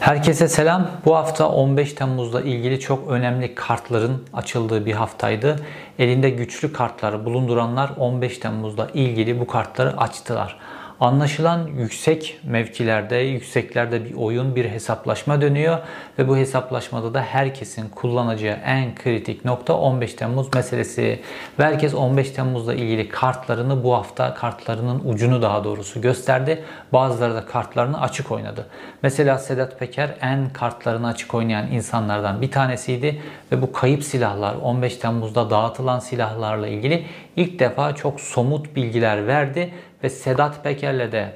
Herkese selam. Bu hafta 15 Temmuz'la ilgili çok önemli kartların açıldığı bir haftaydı. Elinde güçlü kartları bulunduranlar 15 Temmuz'la ilgili bu kartları açtılar. Anlaşılan yüksek mevkilerde, yükseklerde bir oyun, bir hesaplaşma dönüyor ve bu hesaplaşmada da herkesin kullanacağı en kritik nokta 15 Temmuz meselesi. Ve herkes 15 Temmuz'la ilgili kartlarını bu hafta kartlarının ucunu daha doğrusu gösterdi. Bazıları da kartlarını açık oynadı. Mesela Sedat Peker en kartlarını açık oynayan insanlardan bir tanesiydi ve bu kayıp silahlar 15 Temmuz'da dağıtılan silahlarla ilgili ilk defa çok somut bilgiler verdi ve Sedat Peker'le de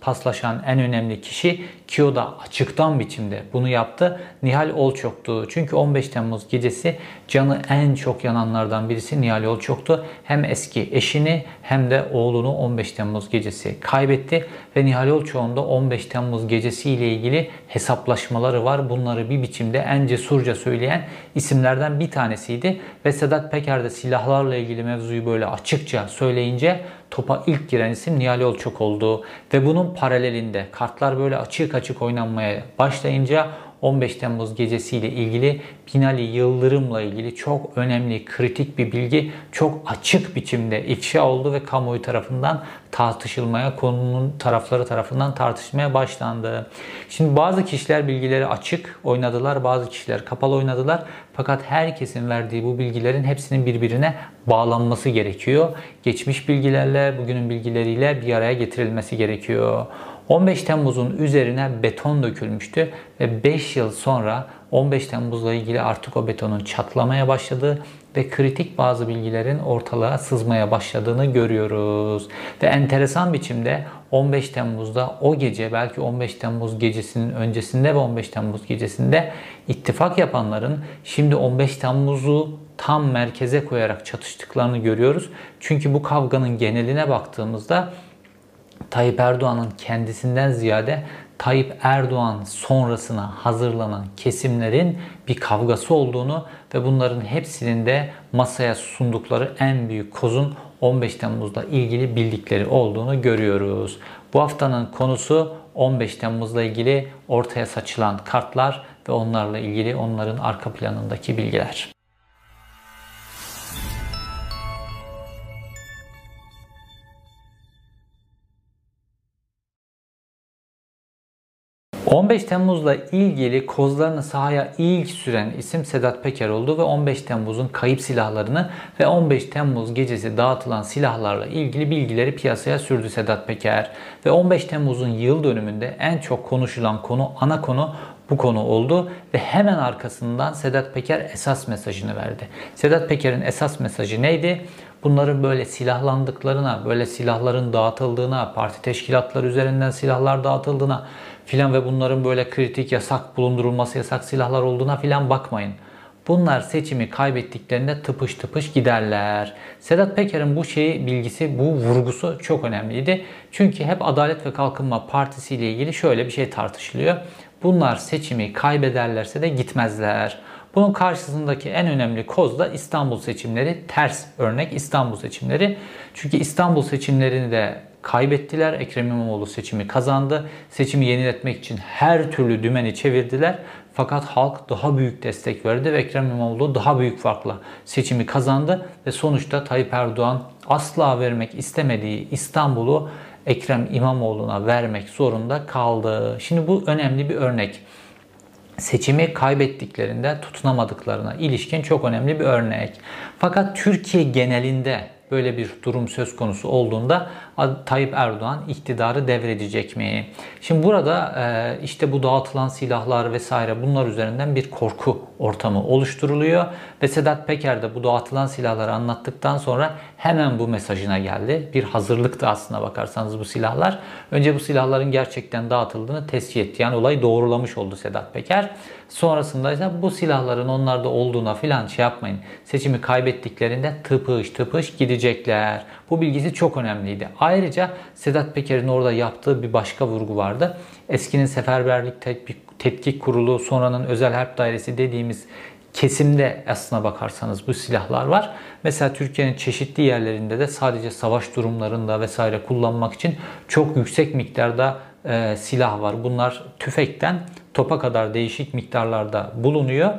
paslaşan en önemli kişi Kyo'da açıktan biçimde bunu yaptı. Nihal Olçok'tu. Çünkü 15 Temmuz gecesi canı en çok yananlardan birisi Nihal Olçok'tu. Hem eski eşini hem de oğlunu 15 Temmuz gecesi kaybetti ve Nihal Olçok'un da 15 Temmuz gecesi ile ilgili hesaplaşmaları var. Bunları bir biçimde en cesurca söyleyen isimlerden bir tanesiydi ve Sedat Peker de silahlarla ilgili mevzuyu böyle açıkça söyleyince topa ilk giren isim Nihal Olçok oldu. Ve bunun paralelinde kartlar böyle açık açık oynanmaya başlayınca 15 Temmuz gecesiyle ilgili Binali Yıldırım'la ilgili çok önemli, kritik bir bilgi çok açık biçimde ifşa oldu ve kamuoyu tarafından tartışılmaya, konunun tarafları tarafından tartışmaya başlandı. Şimdi bazı kişiler bilgileri açık oynadılar, bazı kişiler kapalı oynadılar. Fakat herkesin verdiği bu bilgilerin hepsinin birbirine bağlanması gerekiyor. Geçmiş bilgilerle, bugünün bilgileriyle bir araya getirilmesi gerekiyor. 15 Temmuz'un üzerine beton dökülmüştü ve 5 yıl sonra 15 Temmuz'la ilgili artık o betonun çatlamaya başladığı ve kritik bazı bilgilerin ortalığa sızmaya başladığını görüyoruz. Ve enteresan biçimde 15 Temmuz'da o gece belki 15 Temmuz gecesinin öncesinde ve 15 Temmuz gecesinde ittifak yapanların şimdi 15 Temmuz'u tam merkeze koyarak çatıştıklarını görüyoruz. Çünkü bu kavganın geneline baktığımızda Tayyip Erdoğan'ın kendisinden ziyade Tayyip Erdoğan sonrasına hazırlanan kesimlerin bir kavgası olduğunu ve bunların hepsinin de masaya sundukları en büyük kozun 15 Temmuz'la ilgili bildikleri olduğunu görüyoruz. Bu haftanın konusu 15 Temmuz'la ilgili ortaya saçılan kartlar ve onlarla ilgili onların arka planındaki bilgiler. 15 Temmuz'la ilgili kozlarını sahaya ilk süren isim Sedat Peker oldu ve 15 Temmuz'un kayıp silahlarını ve 15 Temmuz gecesi dağıtılan silahlarla ilgili bilgileri piyasaya sürdü Sedat Peker. Ve 15 Temmuz'un yıl dönümünde en çok konuşulan konu, ana konu bu konu oldu ve hemen arkasından Sedat Peker esas mesajını verdi. Sedat Peker'in esas mesajı neydi? Bunların böyle silahlandıklarına, böyle silahların dağıtıldığına, parti teşkilatları üzerinden silahlar dağıtıldığına filan ve bunların böyle kritik yasak bulundurulması yasak silahlar olduğuna filan bakmayın. Bunlar seçimi kaybettiklerinde tıpış tıpış giderler. Sedat Peker'in bu şeyi bilgisi, bu vurgusu çok önemliydi. Çünkü hep Adalet ve Kalkınma Partisi ile ilgili şöyle bir şey tartışılıyor. Bunlar seçimi kaybederlerse de gitmezler. Bunun karşısındaki en önemli koz da İstanbul seçimleri. Ters örnek İstanbul seçimleri. Çünkü İstanbul seçimlerini de kaybettiler. Ekrem İmamoğlu seçimi kazandı. Seçimi yeniletmek için her türlü dümeni çevirdiler. Fakat halk daha büyük destek verdi ve Ekrem İmamoğlu daha büyük farkla seçimi kazandı ve sonuçta Tayyip Erdoğan asla vermek istemediği İstanbul'u Ekrem İmamoğlu'na vermek zorunda kaldı. Şimdi bu önemli bir örnek. Seçimi kaybettiklerinde tutunamadıklarına ilişkin çok önemli bir örnek. Fakat Türkiye genelinde böyle bir durum söz konusu olduğunda Tayyip Erdoğan iktidarı devredecek mi? Şimdi burada e, işte bu dağıtılan silahlar vesaire bunlar üzerinden bir korku ortamı oluşturuluyor ve Sedat Peker de bu dağıtılan silahları anlattıktan sonra hemen bu mesajına geldi. Bir hazırlıktı aslına bakarsanız bu silahlar. Önce bu silahların gerçekten dağıtıldığını tescil etti. Yani olayı doğrulamış oldu Sedat Peker. Sonrasında ise bu silahların onlarda olduğuna filan şey yapmayın. Seçimi kaybettiklerinde tıpış tıpış gidecekler. Bu bilgisi çok önemliydi. Ayrıca Sedat Peker'in orada yaptığı bir başka vurgu vardı. Eskinin Seferberlik Tetkik Kurulu, sonranın Özel Harp Dairesi dediğimiz kesimde aslına bakarsanız bu silahlar var. Mesela Türkiye'nin çeşitli yerlerinde de sadece savaş durumlarında vesaire kullanmak için çok yüksek miktarda e, silah var. Bunlar tüfekten topa kadar değişik miktarlarda bulunuyor.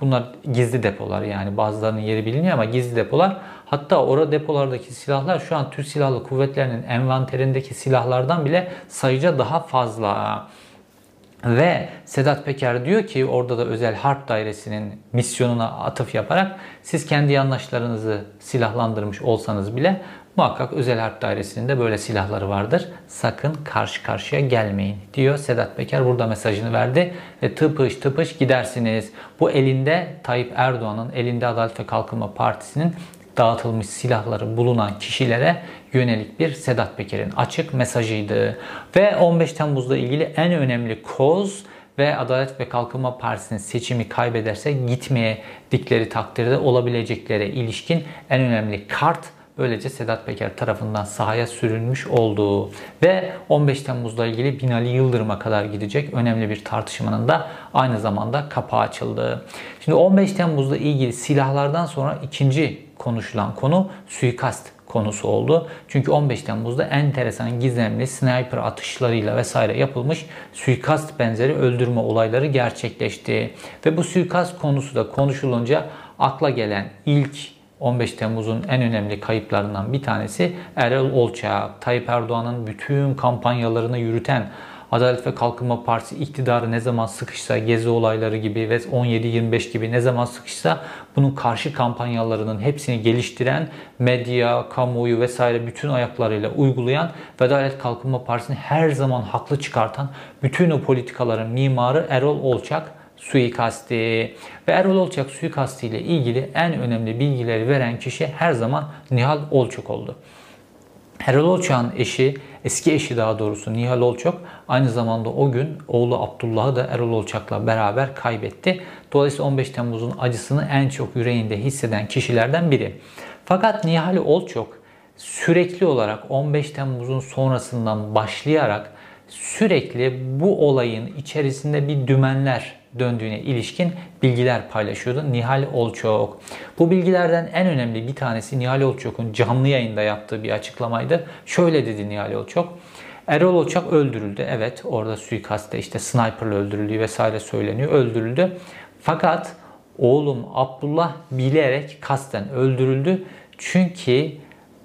Bunlar gizli depolar yani bazılarının yeri biliniyor ama gizli depolar. Hatta orada depolardaki silahlar şu an Türk Silahlı Kuvvetleri'nin envanterindeki silahlardan bile sayıca daha fazla. Ve Sedat Peker diyor ki orada da özel harp dairesinin misyonuna atıf yaparak siz kendi yandaşlarınızı silahlandırmış olsanız bile muhakkak özel harp dairesinin de böyle silahları vardır. Sakın karşı karşıya gelmeyin diyor Sedat Peker burada mesajını verdi ve tıpış tıpış gidersiniz. Bu elinde Tayyip Erdoğan'ın elinde Adalet ve Kalkınma Partisi'nin dağıtılmış silahları bulunan kişilere yönelik bir Sedat Peker'in açık mesajıydı. Ve 15 Temmuz'la ilgili en önemli koz ve Adalet ve Kalkınma Partisi'nin seçimi kaybederse gitmeye dikleri takdirde olabileceklere ilişkin en önemli kart böylece Sedat Peker tarafından sahaya sürülmüş olduğu ve 15 Temmuz'la ilgili Binali Yıldırım'a kadar gidecek önemli bir tartışmanın da aynı zamanda kapağı açıldı. Şimdi 15 Temmuz'la ilgili silahlardan sonra ikinci konuşulan konu suikast konusu oldu. Çünkü 15 Temmuz'da enteresan gizemli sniper atışlarıyla vesaire yapılmış suikast benzeri öldürme olayları gerçekleşti. Ve bu suikast konusu da konuşulunca akla gelen ilk 15 Temmuz'un en önemli kayıplarından bir tanesi Erol Olçak. Tayyip Erdoğan'ın bütün kampanyalarını yürüten Adalet ve Kalkınma Partisi iktidarı ne zaman sıkışsa, gezi olayları gibi ve 17-25 gibi ne zaman sıkışsa bunun karşı kampanyalarının hepsini geliştiren, medya, kamuoyu vesaire bütün ayaklarıyla uygulayan ve Adalet Kalkınma Partisi'ni her zaman haklı çıkartan bütün o politikaların mimarı Erol Olçak suikasti ve Erol Olçak suikasti ile ilgili en önemli bilgileri veren kişi her zaman Nihal Olçak oldu. Erol Olçak'ın eşi, eski eşi daha doğrusu Nihal Olçak aynı zamanda o gün oğlu Abdullah'ı da Erol Olçak'la beraber kaybetti. Dolayısıyla 15 Temmuz'un acısını en çok yüreğinde hisseden kişilerden biri. Fakat Nihal Olçak sürekli olarak 15 Temmuz'un sonrasından başlayarak sürekli bu olayın içerisinde bir dümenler döndüğüne ilişkin bilgiler paylaşıyordu Nihal Olçok. Bu bilgilerden en önemli bir tanesi Nihal Olçok'un canlı yayında yaptığı bir açıklamaydı. Şöyle dedi Nihal Olçok. Erol Olçak öldürüldü. Evet orada suikastte işte sniperle öldürüldüğü vesaire söyleniyor. Öldürüldü. Fakat oğlum Abdullah bilerek kasten öldürüldü. Çünkü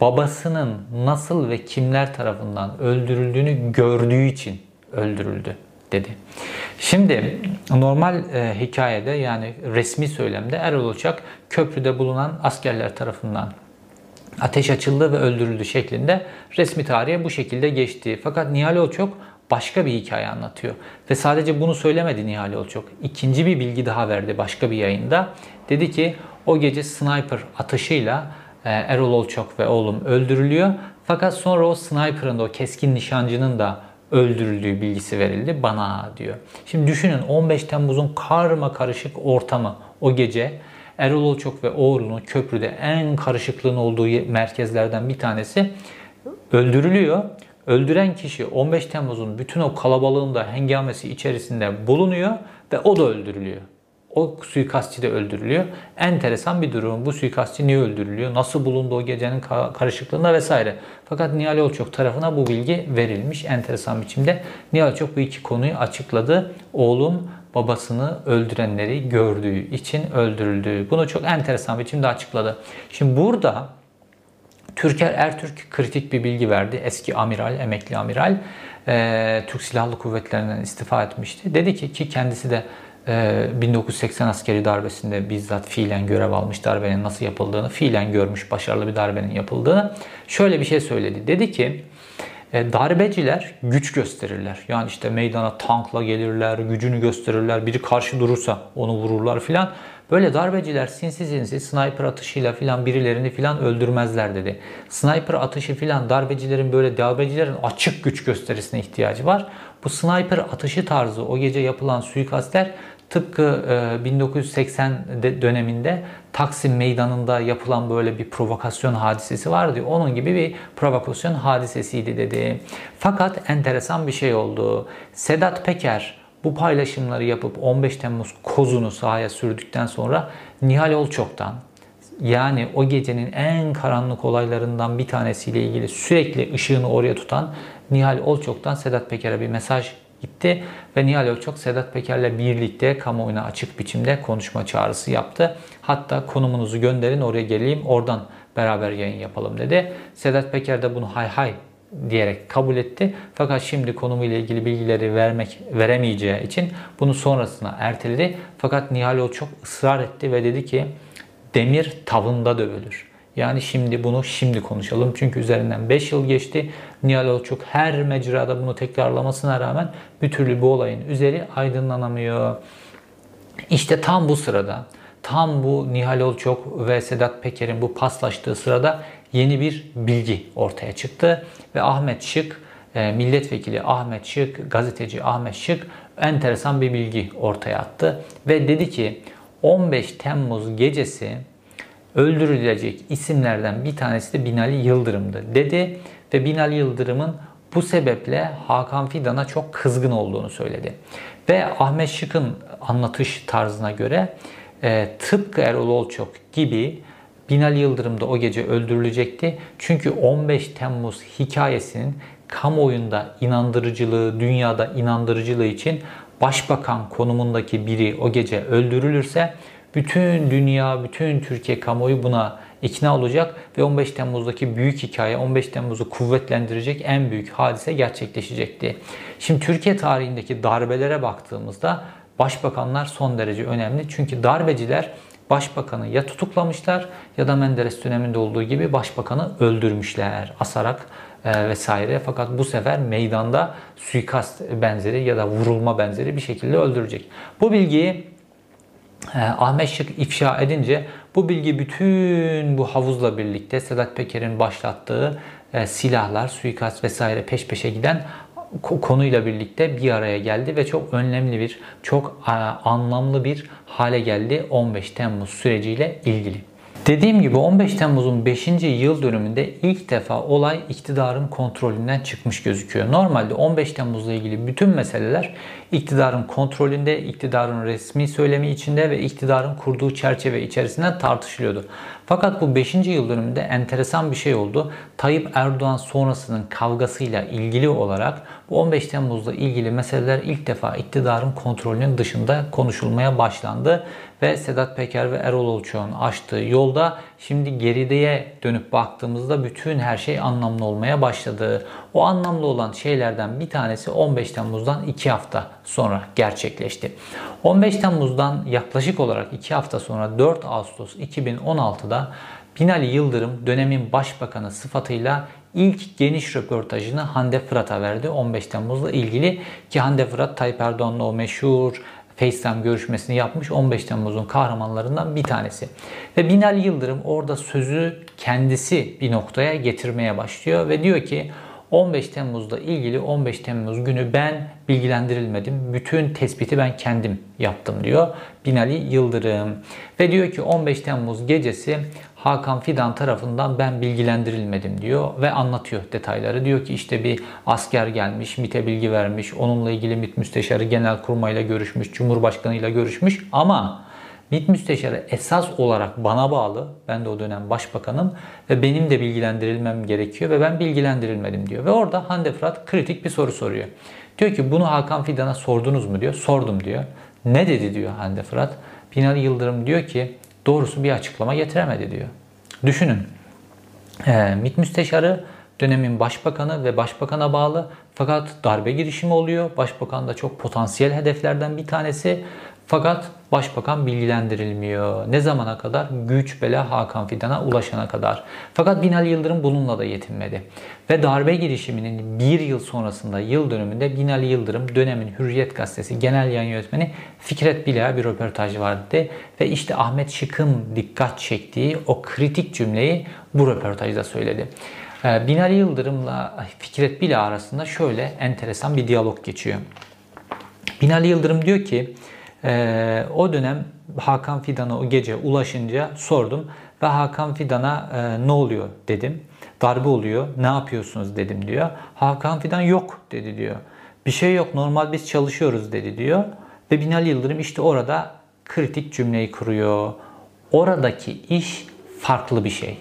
babasının nasıl ve kimler tarafından öldürüldüğünü gördüğü için öldürüldü dedi. Şimdi normal e, hikayede yani resmi söylemde Erol Olçak köprüde bulunan askerler tarafından ateş açıldı ve öldürüldü şeklinde resmi tarihe bu şekilde geçti. Fakat Nihal Olçok başka bir hikaye anlatıyor. Ve sadece bunu söylemedi Nihal Olçok. İkinci bir bilgi daha verdi başka bir yayında. Dedi ki o gece sniper atışıyla e, Erol Olçok ve oğlum öldürülüyor. Fakat sonra o sniper'ın da o keskin nişancının da öldürüldüğü bilgisi verildi bana diyor. Şimdi düşünün 15 Temmuz'un karma karışık ortamı o gece Erol Olçok ve oğlunu köprüde en karışıklığın olduğu merkezlerden bir tanesi öldürülüyor. Öldüren kişi 15 Temmuz'un bütün o kalabalığında hengamesi içerisinde bulunuyor ve o da öldürülüyor o suikastçı da öldürülüyor. Enteresan bir durum. Bu suikastçı niye öldürülüyor? Nasıl bulundu o gecenin karışıklığında vesaire. Fakat Nihal Olçok tarafına bu bilgi verilmiş enteresan biçimde. Nihal Olçok bu iki konuyu açıkladı. Oğlum babasını öldürenleri gördüğü için öldürüldü. Bunu çok enteresan biçimde açıkladı. Şimdi burada Türker Ertürk kritik bir bilgi verdi. Eski amiral, emekli amiral. Türk Silahlı Kuvvetleri'nden istifa etmişti. Dedi ki ki kendisi de 1980 ee, askeri darbesinde bizzat fiilen görev almış darbenin nasıl yapıldığını, fiilen görmüş başarılı bir darbenin yapıldığını şöyle bir şey söyledi. Dedi ki e, darbeciler güç gösterirler. Yani işte meydana tankla gelirler, gücünü gösterirler. Biri karşı durursa onu vururlar filan. Böyle darbeciler sinsi sinsi sniper atışıyla filan birilerini filan öldürmezler dedi. Sniper atışı filan darbecilerin böyle darbecilerin açık güç gösterisine ihtiyacı var. Bu sniper atışı tarzı o gece yapılan suikastler Tıpkı 1980 e, döneminde Taksim Meydanı'nda yapılan böyle bir provokasyon hadisesi vardı. Onun gibi bir provokasyon hadisesiydi dedi. Fakat enteresan bir şey oldu. Sedat Peker bu paylaşımları yapıp 15 Temmuz kozunu sahaya sürdükten sonra Nihal Olçok'tan yani o gecenin en karanlık olaylarından bir tanesiyle ilgili sürekli ışığını oraya tutan Nihal Olçok'tan Sedat Peker'e bir mesaj gitti ve Nihal Ölçok Sedat Peker'le birlikte kamuoyuna açık biçimde konuşma çağrısı yaptı. Hatta konumunuzu gönderin oraya geleyim oradan beraber yayın yapalım dedi. Sedat Peker de bunu hay hay diyerek kabul etti. Fakat şimdi konumuyla ilgili bilgileri vermek veremeyeceği için bunu sonrasına erteledi. Fakat Nihal çok ısrar etti ve dedi ki demir tavında dövülür. Yani şimdi bunu şimdi konuşalım. Çünkü üzerinden 5 yıl geçti. Nihal Olçuk her mecrada bunu tekrarlamasına rağmen bir türlü bu olayın üzeri aydınlanamıyor. İşte tam bu sırada, tam bu Nihal Olçok ve Sedat Peker'in bu paslaştığı sırada yeni bir bilgi ortaya çıktı. Ve Ahmet Şık, e, milletvekili Ahmet Şık, gazeteci Ahmet Şık enteresan bir bilgi ortaya attı. Ve dedi ki 15 Temmuz gecesi öldürülecek isimlerden bir tanesi de Binali Yıldırım'dı dedi ve Binali Yıldırım'ın bu sebeple Hakan Fidan'a çok kızgın olduğunu söyledi. Ve Ahmet Şık'ın anlatış tarzına göre e, tıpkı Erol Olçok gibi Binali Yıldırım da o gece öldürülecekti. Çünkü 15 Temmuz hikayesinin kamuoyunda inandırıcılığı, dünyada inandırıcılığı için başbakan konumundaki biri o gece öldürülürse bütün dünya, bütün Türkiye kamuoyu buna ikna olacak ve 15 Temmuz'daki büyük hikaye 15 Temmuz'u kuvvetlendirecek en büyük hadise gerçekleşecekti. Şimdi Türkiye tarihindeki darbelere baktığımızda başbakanlar son derece önemli. Çünkü darbeciler başbakanı ya tutuklamışlar ya da Menderes döneminde olduğu gibi başbakanı öldürmüşler asarak e, vesaire. Fakat bu sefer meydanda suikast benzeri ya da vurulma benzeri bir şekilde öldürecek. Bu bilgiyi e, Ahmet Şık ifşa edince bu bilgi bütün bu havuzla birlikte Sedat Peker'in başlattığı e, silahlar, suikast vesaire peş peşe giden konuyla birlikte bir araya geldi ve çok önemli bir, çok anlamlı bir hale geldi 15 Temmuz süreciyle ilgili. Dediğim gibi 15 Temmuz'un 5. yıl dönümünde ilk defa olay iktidarın kontrolünden çıkmış gözüküyor. Normalde 15 Temmuz'la ilgili bütün meseleler iktidarın kontrolünde, iktidarın resmi söylemi içinde ve iktidarın kurduğu çerçeve içerisinde tartışılıyordu. Fakat bu 5. yıl dönümünde enteresan bir şey oldu. Tayyip Erdoğan sonrasının kavgasıyla ilgili olarak bu 15 Temmuz'la ilgili meseleler ilk defa iktidarın kontrolünün dışında konuşulmaya başlandı ve Sedat Peker ve Erol Olçoğ'un açtığı yolda şimdi gerideye dönüp baktığımızda bütün her şey anlamlı olmaya başladı. O anlamlı olan şeylerden bir tanesi 15 Temmuz'dan 2 hafta sonra gerçekleşti. 15 Temmuz'dan yaklaşık olarak 2 hafta sonra 4 Ağustos 2016'da Binali Yıldırım dönemin başbakanı sıfatıyla ilk geniş röportajını Hande Fırat'a verdi 15 Temmuz'la ilgili ki Hande Fırat Tayyip Erdoğan'la o meşhur FaceTime görüşmesini yapmış 15 Temmuz'un kahramanlarından bir tanesi. Ve Binali Yıldırım orada sözü kendisi bir noktaya getirmeye başlıyor ve diyor ki 15 Temmuz'da ilgili 15 Temmuz günü ben bilgilendirilmedim. Bütün tespiti ben kendim yaptım diyor Binali Yıldırım. Ve diyor ki 15 Temmuz gecesi Hakan Fidan tarafından ben bilgilendirilmedim diyor ve anlatıyor detayları. Diyor ki işte bir asker gelmiş, MİT'e bilgi vermiş, onunla ilgili MİT Müsteşarı genel kurmayla görüşmüş, Cumhurbaşkanı ile görüşmüş ama MİT Müsteşarı esas olarak bana bağlı. Ben de o dönem başbakanım ve benim de bilgilendirilmem gerekiyor ve ben bilgilendirilmedim diyor. Ve orada Hande Fırat kritik bir soru soruyor. Diyor ki bunu Hakan Fidan'a sordunuz mu diyor. Sordum diyor. Ne dedi diyor Hande Fırat. Binali Yıldırım diyor ki doğrusu bir açıklama getiremedi diyor. Düşünün. E, MİT Müsteşarı dönemin başbakanı ve başbakana bağlı fakat darbe girişimi oluyor. Başbakan da çok potansiyel hedeflerden bir tanesi. Fakat başbakan bilgilendirilmiyor. Ne zamana kadar? Güç bela Hakan Fidan'a ulaşana kadar. Fakat Binali Yıldırım bununla da yetinmedi. Ve darbe girişiminin bir yıl sonrasında yıl dönümünde Binali Yıldırım dönemin Hürriyet Gazetesi Genel Yayın Yönetmeni Fikret Bilek'e bir röportaj vardı. Ve işte Ahmet Şık'ın dikkat çektiği o kritik cümleyi bu röportajda söyledi. Ee, Binali Yıldırım'la Fikret Bilek arasında şöyle enteresan bir diyalog geçiyor. Binali Yıldırım diyor ki ee, o dönem Hakan Fidan'a o gece ulaşınca sordum ve Hakan Fidan'a e, ne oluyor dedim. Darbe oluyor ne yapıyorsunuz dedim diyor. Hakan Fidan yok dedi diyor. Bir şey yok normal biz çalışıyoruz dedi diyor. Ve Binali Yıldırım işte orada kritik cümleyi kuruyor. Oradaki iş farklı bir şey.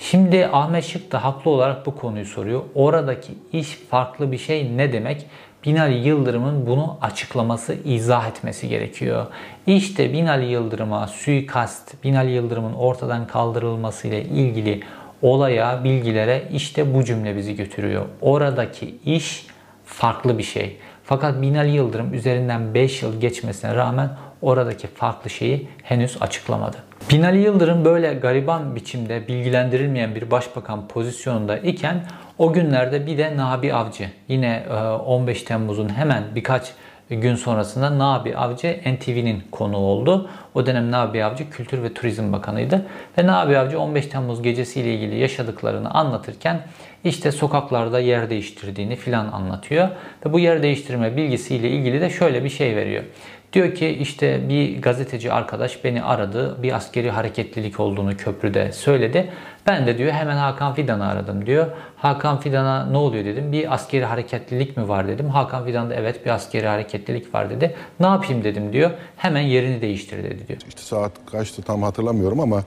Şimdi Ahmet Şık da haklı olarak bu konuyu soruyor. Oradaki iş farklı bir şey ne demek? Binali Yıldırım'ın bunu açıklaması, izah etmesi gerekiyor. İşte Binali Yıldırım'a suikast, Binali Yıldırım'ın ortadan kaldırılması ile ilgili olaya, bilgilere işte bu cümle bizi götürüyor. Oradaki iş farklı bir şey. Fakat Binali Yıldırım üzerinden 5 yıl geçmesine rağmen oradaki farklı şeyi henüz açıklamadı. Binali Yıldırım böyle gariban biçimde bilgilendirilmeyen bir başbakan pozisyonunda iken o günlerde bir de Nabi Avcı yine 15 e, Temmuz'un hemen birkaç gün sonrasında Nabi Avcı NTV'nin konuğu oldu. O dönem Nabi Avcı Kültür ve Turizm Bakanıydı. Ve Nabi Avcı 15 Temmuz gecesiyle ilgili yaşadıklarını anlatırken işte sokaklarda yer değiştirdiğini filan anlatıyor. Ve bu yer değiştirme bilgisiyle ilgili de şöyle bir şey veriyor. Diyor ki işte bir gazeteci arkadaş beni aradı. Bir askeri hareketlilik olduğunu köprüde söyledi. Ben de diyor hemen Hakan Fidan'ı aradım diyor. Hakan Fidan'a ne oluyor dedim. Bir askeri hareketlilik mi var dedim. Hakan Fidan da evet bir askeri hareketlilik var dedi. Ne yapayım dedim diyor. Hemen yerini değiştir dedi diyor. İşte saat kaçtı tam hatırlamıyorum ama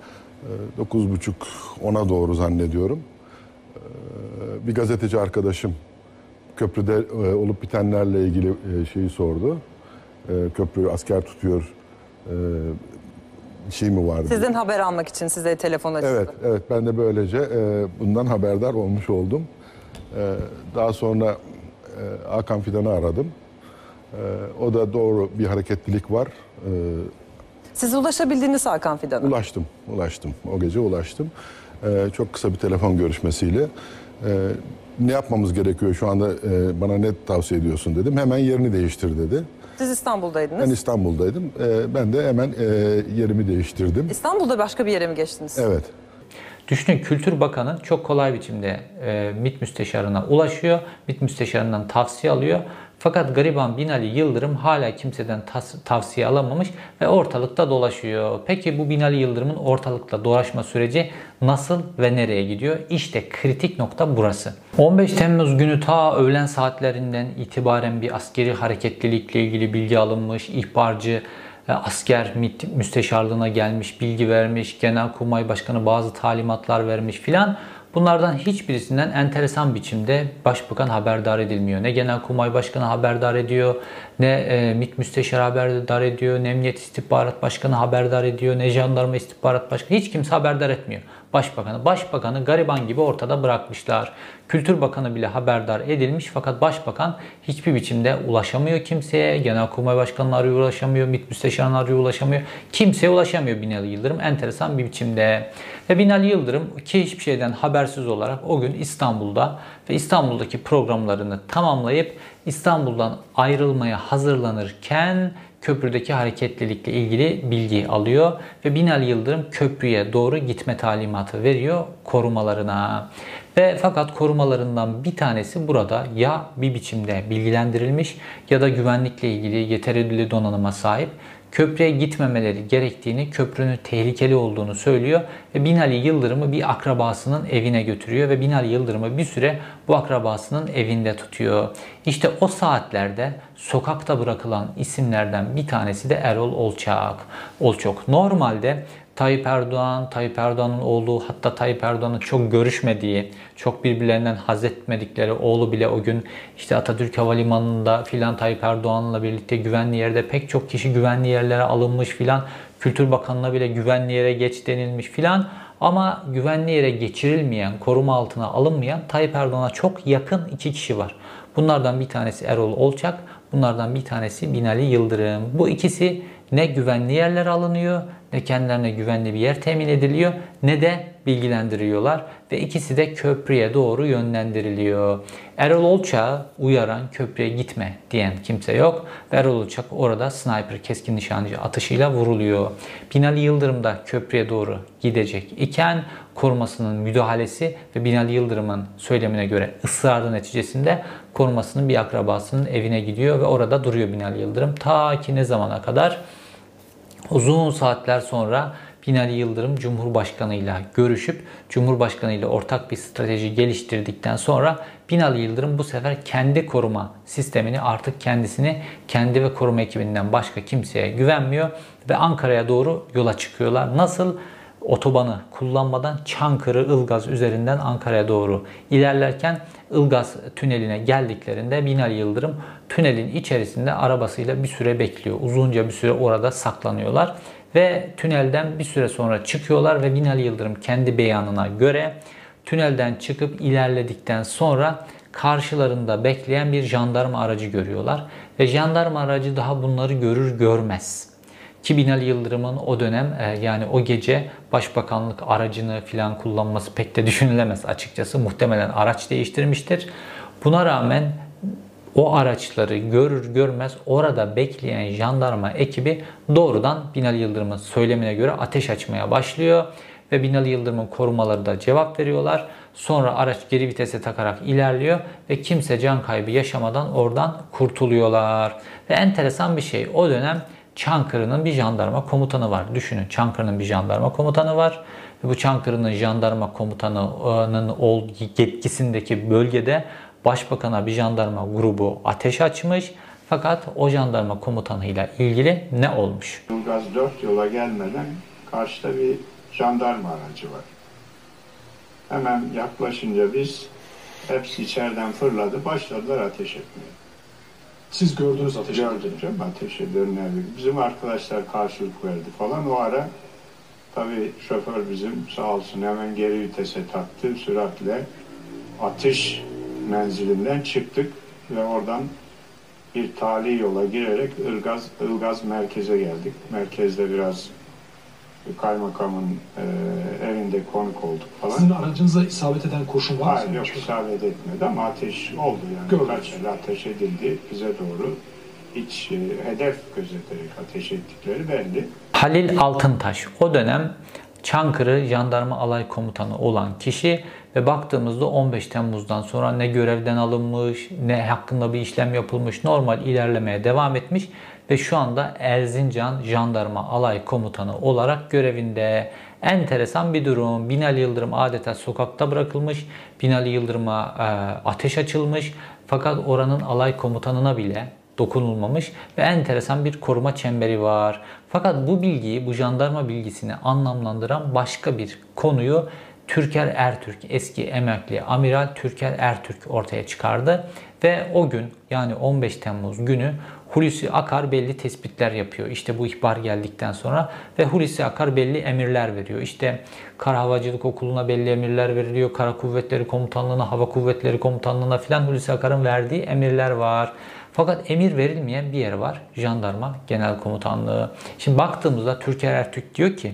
9.30 e, 10'a doğru zannediyorum. E, bir gazeteci arkadaşım köprüde e, olup bitenlerle ilgili şeyi sordu köprü asker tutuyor şey mi vardı? Sizden haber almak için size telefon açtı. Evet, evet ben de böylece bundan haberdar olmuş oldum. Daha sonra Hakan Fidan'ı aradım. O da doğru bir hareketlilik var. Siz ulaşabildiniz Hakan Fidan'a? Ulaştım, ulaştım. O gece ulaştım. E, çok kısa bir telefon görüşmesiyle. E, ne yapmamız gerekiyor şu anda e, bana ne tavsiye ediyorsun dedim. Hemen yerini değiştir dedi. Siz İstanbul'daydınız. Ben İstanbul'daydım. Ee, ben de hemen e, yerimi değiştirdim. İstanbul'da başka bir yere mi geçtiniz? Evet. Düşünün Kültür Bakanı çok kolay biçimde e, MİT müsteşarına ulaşıyor. MİT müsteşarından tavsiye alıyor. Fakat gariban Binali Yıldırım hala kimseden tavsiye alamamış ve ortalıkta dolaşıyor. Peki bu Binali Yıldırım'ın ortalıkta dolaşma süreci nasıl ve nereye gidiyor? İşte kritik nokta burası. 15 Temmuz günü ta öğlen saatlerinden itibaren bir askeri hareketlilikle ilgili bilgi alınmış, ihbarcı e, asker müsteşarlığına gelmiş, bilgi vermiş, Genelkurmay Başkanı bazı talimatlar vermiş filan. Bunlardan hiçbirisinden enteresan biçimde başbakan haberdar edilmiyor. Ne Genelkurmay Başkanı haberdar ediyor, ne e, MİT Müsteşarı haberdar ediyor, ne Emniyet İstihbarat Başkanı haberdar ediyor, ne Jandarma İstihbarat Başkanı. Hiç kimse haberdar etmiyor başbakanı. Başbakanı gariban gibi ortada bırakmışlar. Kültür Bakanı bile haberdar edilmiş fakat başbakan hiçbir biçimde ulaşamıyor kimseye. Genelkurmay Başkanı'na arıyor ulaşamıyor, MİT Müsteşarı'na arıyor ulaşamıyor. Kimseye ulaşamıyor Binali Yıldırım enteresan bir biçimde. Ve Binali Yıldırım ki hiçbir şeyden habersiz olarak o gün İstanbul'da ve İstanbul'daki programlarını tamamlayıp İstanbul'dan ayrılmaya hazırlanırken köprüdeki hareketlilikle ilgili bilgi alıyor ve Binali Yıldırım köprüye doğru gitme talimatı veriyor korumalarına. Ve fakat korumalarından bir tanesi burada ya bir biçimde bilgilendirilmiş ya da güvenlikle ilgili yeterli donanıma sahip köprüye gitmemeleri gerektiğini, köprünün tehlikeli olduğunu söylüyor ve Binali Yıldırım'ı bir akrabasının evine götürüyor ve Binali Yıldırım'ı bir süre bu akrabasının evinde tutuyor. İşte o saatlerde sokakta bırakılan isimlerden bir tanesi de Erol Olçak. Olçok. Normalde Tayyip Erdoğan, Tayyip Erdoğan'ın oğlu hatta Tayyip Erdoğan'ın çok görüşmediği, çok birbirlerinden haz etmedikleri oğlu bile o gün işte Atatürk Havalimanı'nda filan Tayyip Erdoğan'la birlikte güvenli yerde pek çok kişi güvenli yerlere alınmış filan. Kültür Bakanı'na bile güvenli yere geç denilmiş filan. Ama güvenli yere geçirilmeyen, koruma altına alınmayan Tayyip Erdoğan'a çok yakın iki kişi var. Bunlardan bir tanesi Erol Olçak, bunlardan bir tanesi Binali Yıldırım. Bu ikisi ne güvenli yerler alınıyor ne kendilerine güvenli bir yer temin ediliyor ne de bilgilendiriyorlar ve ikisi de köprüye doğru yönlendiriliyor. Erol Olçak'ı uyaran köprüye gitme diyen kimse yok ve Erol Olçak orada sniper keskin nişancı atışıyla vuruluyor. Binali Yıldırım da köprüye doğru gidecek iken korumasının müdahalesi ve Binali Yıldırım'ın söylemine göre ısrarı neticesinde korumasının bir akrabasının evine gidiyor ve orada duruyor Binali Yıldırım. Ta ki ne zamana kadar? Uzun saatler sonra Binali Yıldırım Cumhurbaşkanı ile görüşüp Cumhurbaşkanı ile ortak bir strateji geliştirdikten sonra Binali Yıldırım bu sefer kendi koruma sistemini artık kendisini kendi ve koruma ekibinden başka kimseye güvenmiyor ve Ankara'ya doğru yola çıkıyorlar. Nasıl? Otobanı kullanmadan Çankırı Ilgaz üzerinden Ankara'ya doğru ilerlerken Ilgaz tüneline geldiklerinde Binali Yıldırım tünelin içerisinde arabasıyla bir süre bekliyor. Uzunca bir süre orada saklanıyorlar ve tünelden bir süre sonra çıkıyorlar ve Binali Yıldırım kendi beyanına göre tünelden çıkıp ilerledikten sonra karşılarında bekleyen bir jandarma aracı görüyorlar ve jandarma aracı daha bunları görür görmez ki Binali Yıldırım'ın o dönem e, yani o gece başbakanlık aracını filan kullanması pek de düşünülemez açıkçası. Muhtemelen araç değiştirmiştir. Buna rağmen o araçları görür görmez orada bekleyen jandarma ekibi doğrudan Binali Yıldırım'ın söylemine göre ateş açmaya başlıyor ve Binali Yıldırım'ın korumaları da cevap veriyorlar. Sonra araç geri vitese takarak ilerliyor ve kimse can kaybı yaşamadan oradan kurtuluyorlar. Ve enteresan bir şey o dönem Çankırı'nın bir jandarma komutanı var. Düşünün Çankırı'nın bir jandarma komutanı var. Ve bu Çankırı'nın jandarma komutanının yetkisindeki bölgede başbakana bir jandarma grubu ateş açmış. Fakat o jandarma komutanıyla ilgili ne olmuş? Ilgaz 4 yola gelmeden karşıda bir jandarma aracı var. Hemen yaklaşınca biz hepsi içeriden fırladı, başladılar ateş etmeye. Siz gördünüz ateş Gördüm canım ateş. Bizim arkadaşlar karşılık verdi falan. O ara tabii şoför bizim sağ olsun hemen geri vitese taktı. Süratle atış menzilinden çıktık ve oradan bir tali yola girerek Ilgaz, Ilgaz merkeze geldik. Merkezde biraz kaymakamın e, evinde konuk olduk falan. Sizin aracınıza isabet eden kurşun var mı? Hayır yok isabet etmedi ama ateş oldu yani. Gördüm. Kaç el ateş edildi bize doğru. Hiç e, hedef gözeterek ateş ettikleri belli. Halil Altıntaş o dönem Çankırı Jandarma Alay Komutanı olan kişi ve baktığımızda 15 Temmuz'dan sonra ne görevden alınmış, ne hakkında bir işlem yapılmış, normal ilerlemeye devam etmiş ve şu anda Erzincan Jandarma Alay Komutanı olarak görevinde. Enteresan bir durum. Binali Yıldırım adeta sokakta bırakılmış. Binali Yıldırım'a e, ateş açılmış. Fakat oranın alay komutanına bile dokunulmamış ve enteresan bir koruma çemberi var. Fakat bu bilgiyi, bu jandarma bilgisini anlamlandıran başka bir konuyu Türker Ertürk, eski emekli amiral Türker Ertürk ortaya çıkardı. Ve o gün yani 15 Temmuz günü Hulusi Akar belli tespitler yapıyor. İşte bu ihbar geldikten sonra ve Hulusi Akar belli emirler veriyor. İşte Kara Havacılık Okulu'na belli emirler veriliyor. Kara Kuvvetleri Komutanlığı'na, Hava Kuvvetleri Komutanlığı'na filan Hulusi Akar'ın verdiği emirler var. Fakat emir verilmeyen bir yer var. Jandarma Genel Komutanlığı. Şimdi baktığımızda Türker Ertürk diyor ki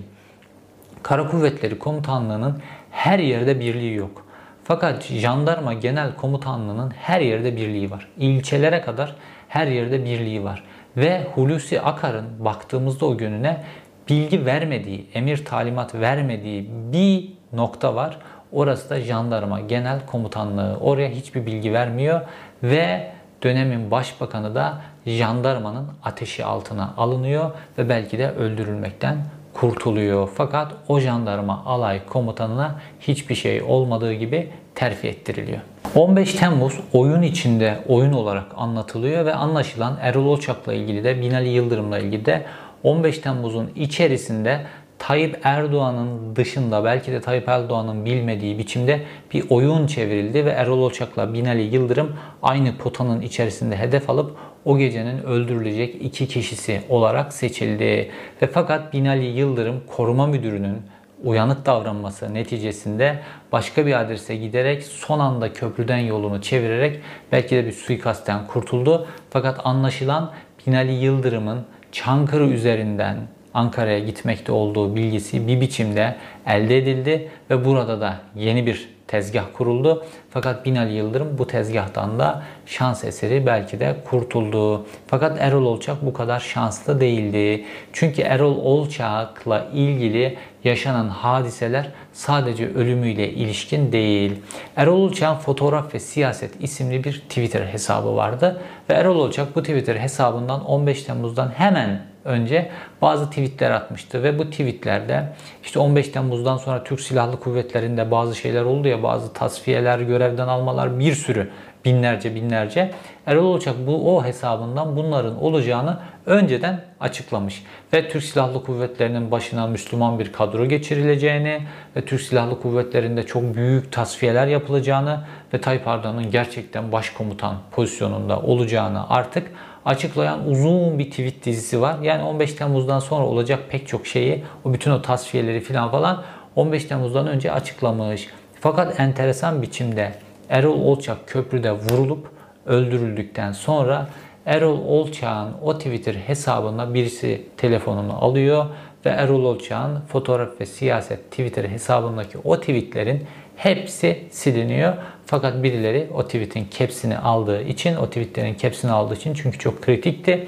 Kara Kuvvetleri Komutanlığı'nın her yerde birliği yok. Fakat Jandarma Genel Komutanlığı'nın her yerde birliği var. İlçelere kadar her yerde birliği var. Ve Hulusi Akar'ın baktığımızda o gününe bilgi vermediği, emir talimat vermediği bir nokta var. Orası da Jandarma Genel Komutanlığı. Oraya hiçbir bilgi vermiyor ve dönemin başbakanı da jandarmanın ateşi altına alınıyor ve belki de öldürülmekten kurtuluyor. Fakat o jandarma alay komutanına hiçbir şey olmadığı gibi terfi ettiriliyor. 15 Temmuz oyun içinde oyun olarak anlatılıyor ve anlaşılan Erol Olçak'la ilgili de Binali Yıldırım'la ilgili de 15 Temmuz'un içerisinde Tayyip Erdoğan'ın dışında belki de Tayyip Erdoğan'ın bilmediği biçimde bir oyun çevrildi ve Erol Olçak'la Binali Yıldırım aynı potanın içerisinde hedef alıp o gecenin öldürülecek iki kişisi olarak seçildi. Ve fakat Binali Yıldırım koruma müdürünün uyanık davranması neticesinde başka bir adrese giderek son anda köprüden yolunu çevirerek belki de bir suikastten kurtuldu. Fakat anlaşılan Binali Yıldırım'ın Çankırı üzerinden Ankara'ya gitmekte olduğu bilgisi bir biçimde elde edildi ve burada da yeni bir tezgah kuruldu. Fakat Binali Yıldırım bu tezgahtan da şans eseri belki de kurtuldu. Fakat Erol Olçak bu kadar şanslı değildi. Çünkü Erol Olçak'la ilgili yaşanan hadiseler sadece ölümüyle ilişkin değil. Erol Olçak'ın Fotoğraf ve Siyaset isimli bir Twitter hesabı vardı. Ve Erol Olçak bu Twitter hesabından 15 Temmuz'dan hemen önce bazı tweetler atmıştı ve bu tweetlerde işte 15 Temmuz'dan sonra Türk Silahlı Kuvvetleri'nde bazı şeyler oldu ya bazı tasfiyeler, görevden almalar bir sürü binlerce binlerce. Erol Olçak bu o hesabından bunların olacağını önceden açıklamış. Ve Türk Silahlı Kuvvetleri'nin başına Müslüman bir kadro geçirileceğini ve Türk Silahlı Kuvvetleri'nde çok büyük tasfiyeler yapılacağını ve Tayyip Erdoğan'ın gerçekten başkomutan pozisyonunda olacağını artık açıklayan uzun bir tweet dizisi var. Yani 15 Temmuz'dan sonra olacak pek çok şeyi, o bütün o tasfiyeleri falan falan 15 Temmuz'dan önce açıklamış. Fakat enteresan biçimde Erol Olçak köprüde vurulup öldürüldükten sonra Erol Olçak'ın o Twitter hesabına birisi telefonunu alıyor ve Erol Olçak'ın fotoğraf ve siyaset Twitter hesabındaki o tweetlerin hepsi siliniyor. Fakat birileri o tweetin capsini aldığı için, o tweetlerin capsini aldığı için çünkü çok kritikti.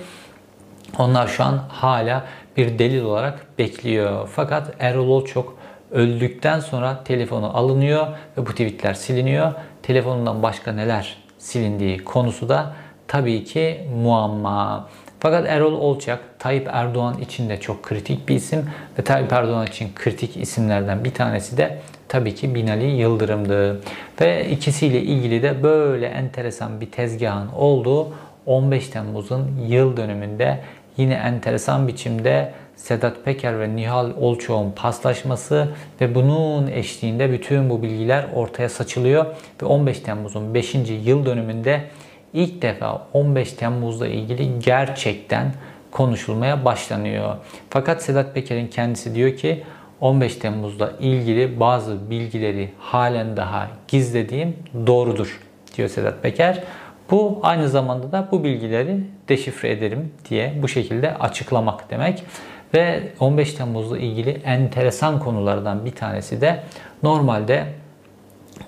Onlar şu an hala bir delil olarak bekliyor. Fakat Erol Olçak öldükten sonra telefonu alınıyor ve bu tweetler siliniyor. Telefonundan başka neler silindiği konusu da tabii ki muamma. Fakat Erol Olçak Tayyip Erdoğan için de çok kritik bir isim ve Tayyip Erdoğan için kritik isimlerden bir tanesi de tabii ki Binali Yıldırım'dı. Ve ikisiyle ilgili de böyle enteresan bir tezgahın olduğu 15 Temmuz'un yıl dönümünde yine enteresan biçimde Sedat Peker ve Nihal Olçok'un paslaşması ve bunun eşliğinde bütün bu bilgiler ortaya saçılıyor ve 15 Temmuz'un 5. yıl dönümünde ilk defa 15 Temmuz'la ilgili gerçekten konuşulmaya başlanıyor. Fakat Sedat Peker'in kendisi diyor ki 15 Temmuz'la ilgili bazı bilgileri halen daha gizlediğim doğrudur diyor Sedat Peker. Bu aynı zamanda da bu bilgileri deşifre ederim diye bu şekilde açıklamak demek. Ve 15 Temmuz'la ilgili enteresan konulardan bir tanesi de normalde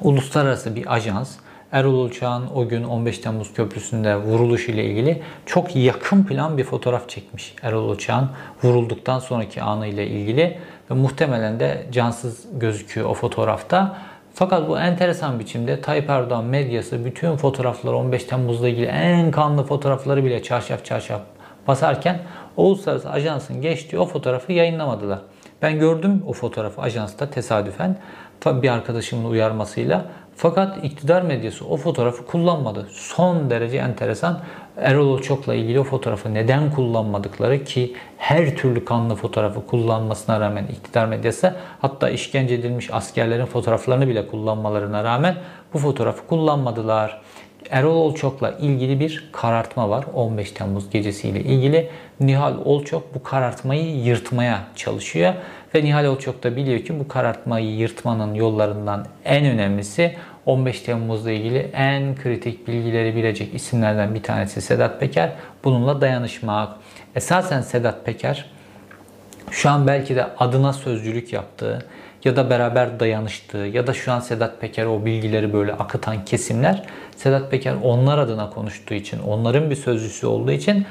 uluslararası bir ajans Erol Ulçak'ın o gün 15 Temmuz Köprüsü'nde vuruluş ile ilgili çok yakın plan bir fotoğraf çekmiş. Erol Ulçak'ın vurulduktan sonraki anı ile ilgili muhtemelen de cansız gözüküyor o fotoğrafta. Fakat bu enteresan biçimde Tayyip Erdoğan medyası bütün fotoğrafları 15 Temmuz'la ilgili en kanlı fotoğrafları bile çarşaf çarşaf basarken uluslararası ajansın geçtiği o fotoğrafı yayınlamadılar. Ben gördüm o fotoğrafı ajansta tesadüfen bir arkadaşımın uyarmasıyla. Fakat iktidar medyası o fotoğrafı kullanmadı. Son derece enteresan. Erol Olçok'la ilgili o fotoğrafı neden kullanmadıkları ki her türlü kanlı fotoğrafı kullanmasına rağmen iktidar medyası hatta işkence edilmiş askerlerin fotoğraflarını bile kullanmalarına rağmen bu fotoğrafı kullanmadılar. Erol Olçok'la ilgili bir karartma var 15 Temmuz gecesiyle ilgili. Nihal Olçok bu karartmayı yırtmaya çalışıyor. Ve Nihal Olçok da biliyor ki bu karartmayı yırtmanın yollarından en önemlisi 15 Temmuz'la ilgili en kritik bilgileri bilecek isimlerden bir tanesi Sedat Peker. Bununla dayanışmak. Esasen Sedat Peker şu an belki de adına sözcülük yaptığı ya da beraber dayanıştığı ya da şu an Sedat Peker o bilgileri böyle akıtan kesimler Sedat Peker onlar adına konuştuğu için, onların bir sözcüsü olduğu için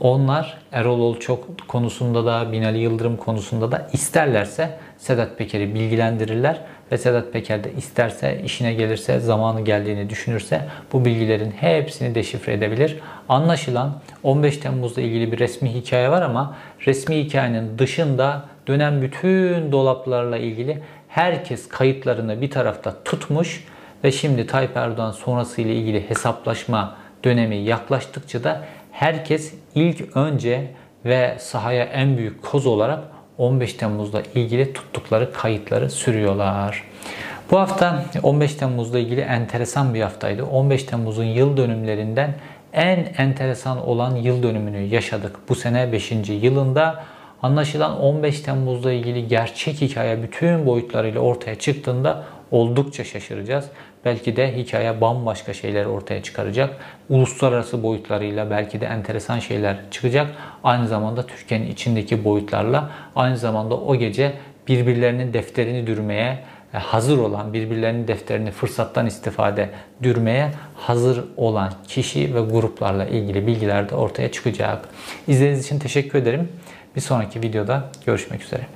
onlar Erol Olçok konusunda da Binali Yıldırım konusunda da isterlerse Sedat Peker'i bilgilendirirler ve Sedat Peker de isterse işine gelirse zamanı geldiğini düşünürse bu bilgilerin hepsini deşifre edebilir. Anlaşılan 15 Temmuz'la ilgili bir resmi hikaye var ama resmi hikayenin dışında dönen bütün dolaplarla ilgili herkes kayıtlarını bir tarafta tutmuş ve şimdi Tayyip Erdoğan sonrası ile ilgili hesaplaşma dönemi yaklaştıkça da herkes ilk önce ve sahaya en büyük koz olarak 15 Temmuz'la ilgili tuttukları kayıtları sürüyorlar. Bu hafta 15 Temmuz'la ilgili enteresan bir haftaydı. 15 Temmuz'un yıl dönümlerinden en enteresan olan yıl dönümünü yaşadık. Bu sene 5. yılında anlaşılan 15 Temmuz'la ilgili gerçek hikaye bütün boyutlarıyla ortaya çıktığında oldukça şaşıracağız. Belki de hikaye bambaşka şeyler ortaya çıkaracak. Uluslararası boyutlarıyla belki de enteresan şeyler çıkacak. Aynı zamanda Türkiye'nin içindeki boyutlarla aynı zamanda o gece birbirlerinin defterini dürmeye e, hazır olan, birbirlerinin defterini fırsattan istifade dürmeye hazır olan kişi ve gruplarla ilgili bilgiler de ortaya çıkacak. İzlediğiniz için teşekkür ederim. Bir sonraki videoda görüşmek üzere.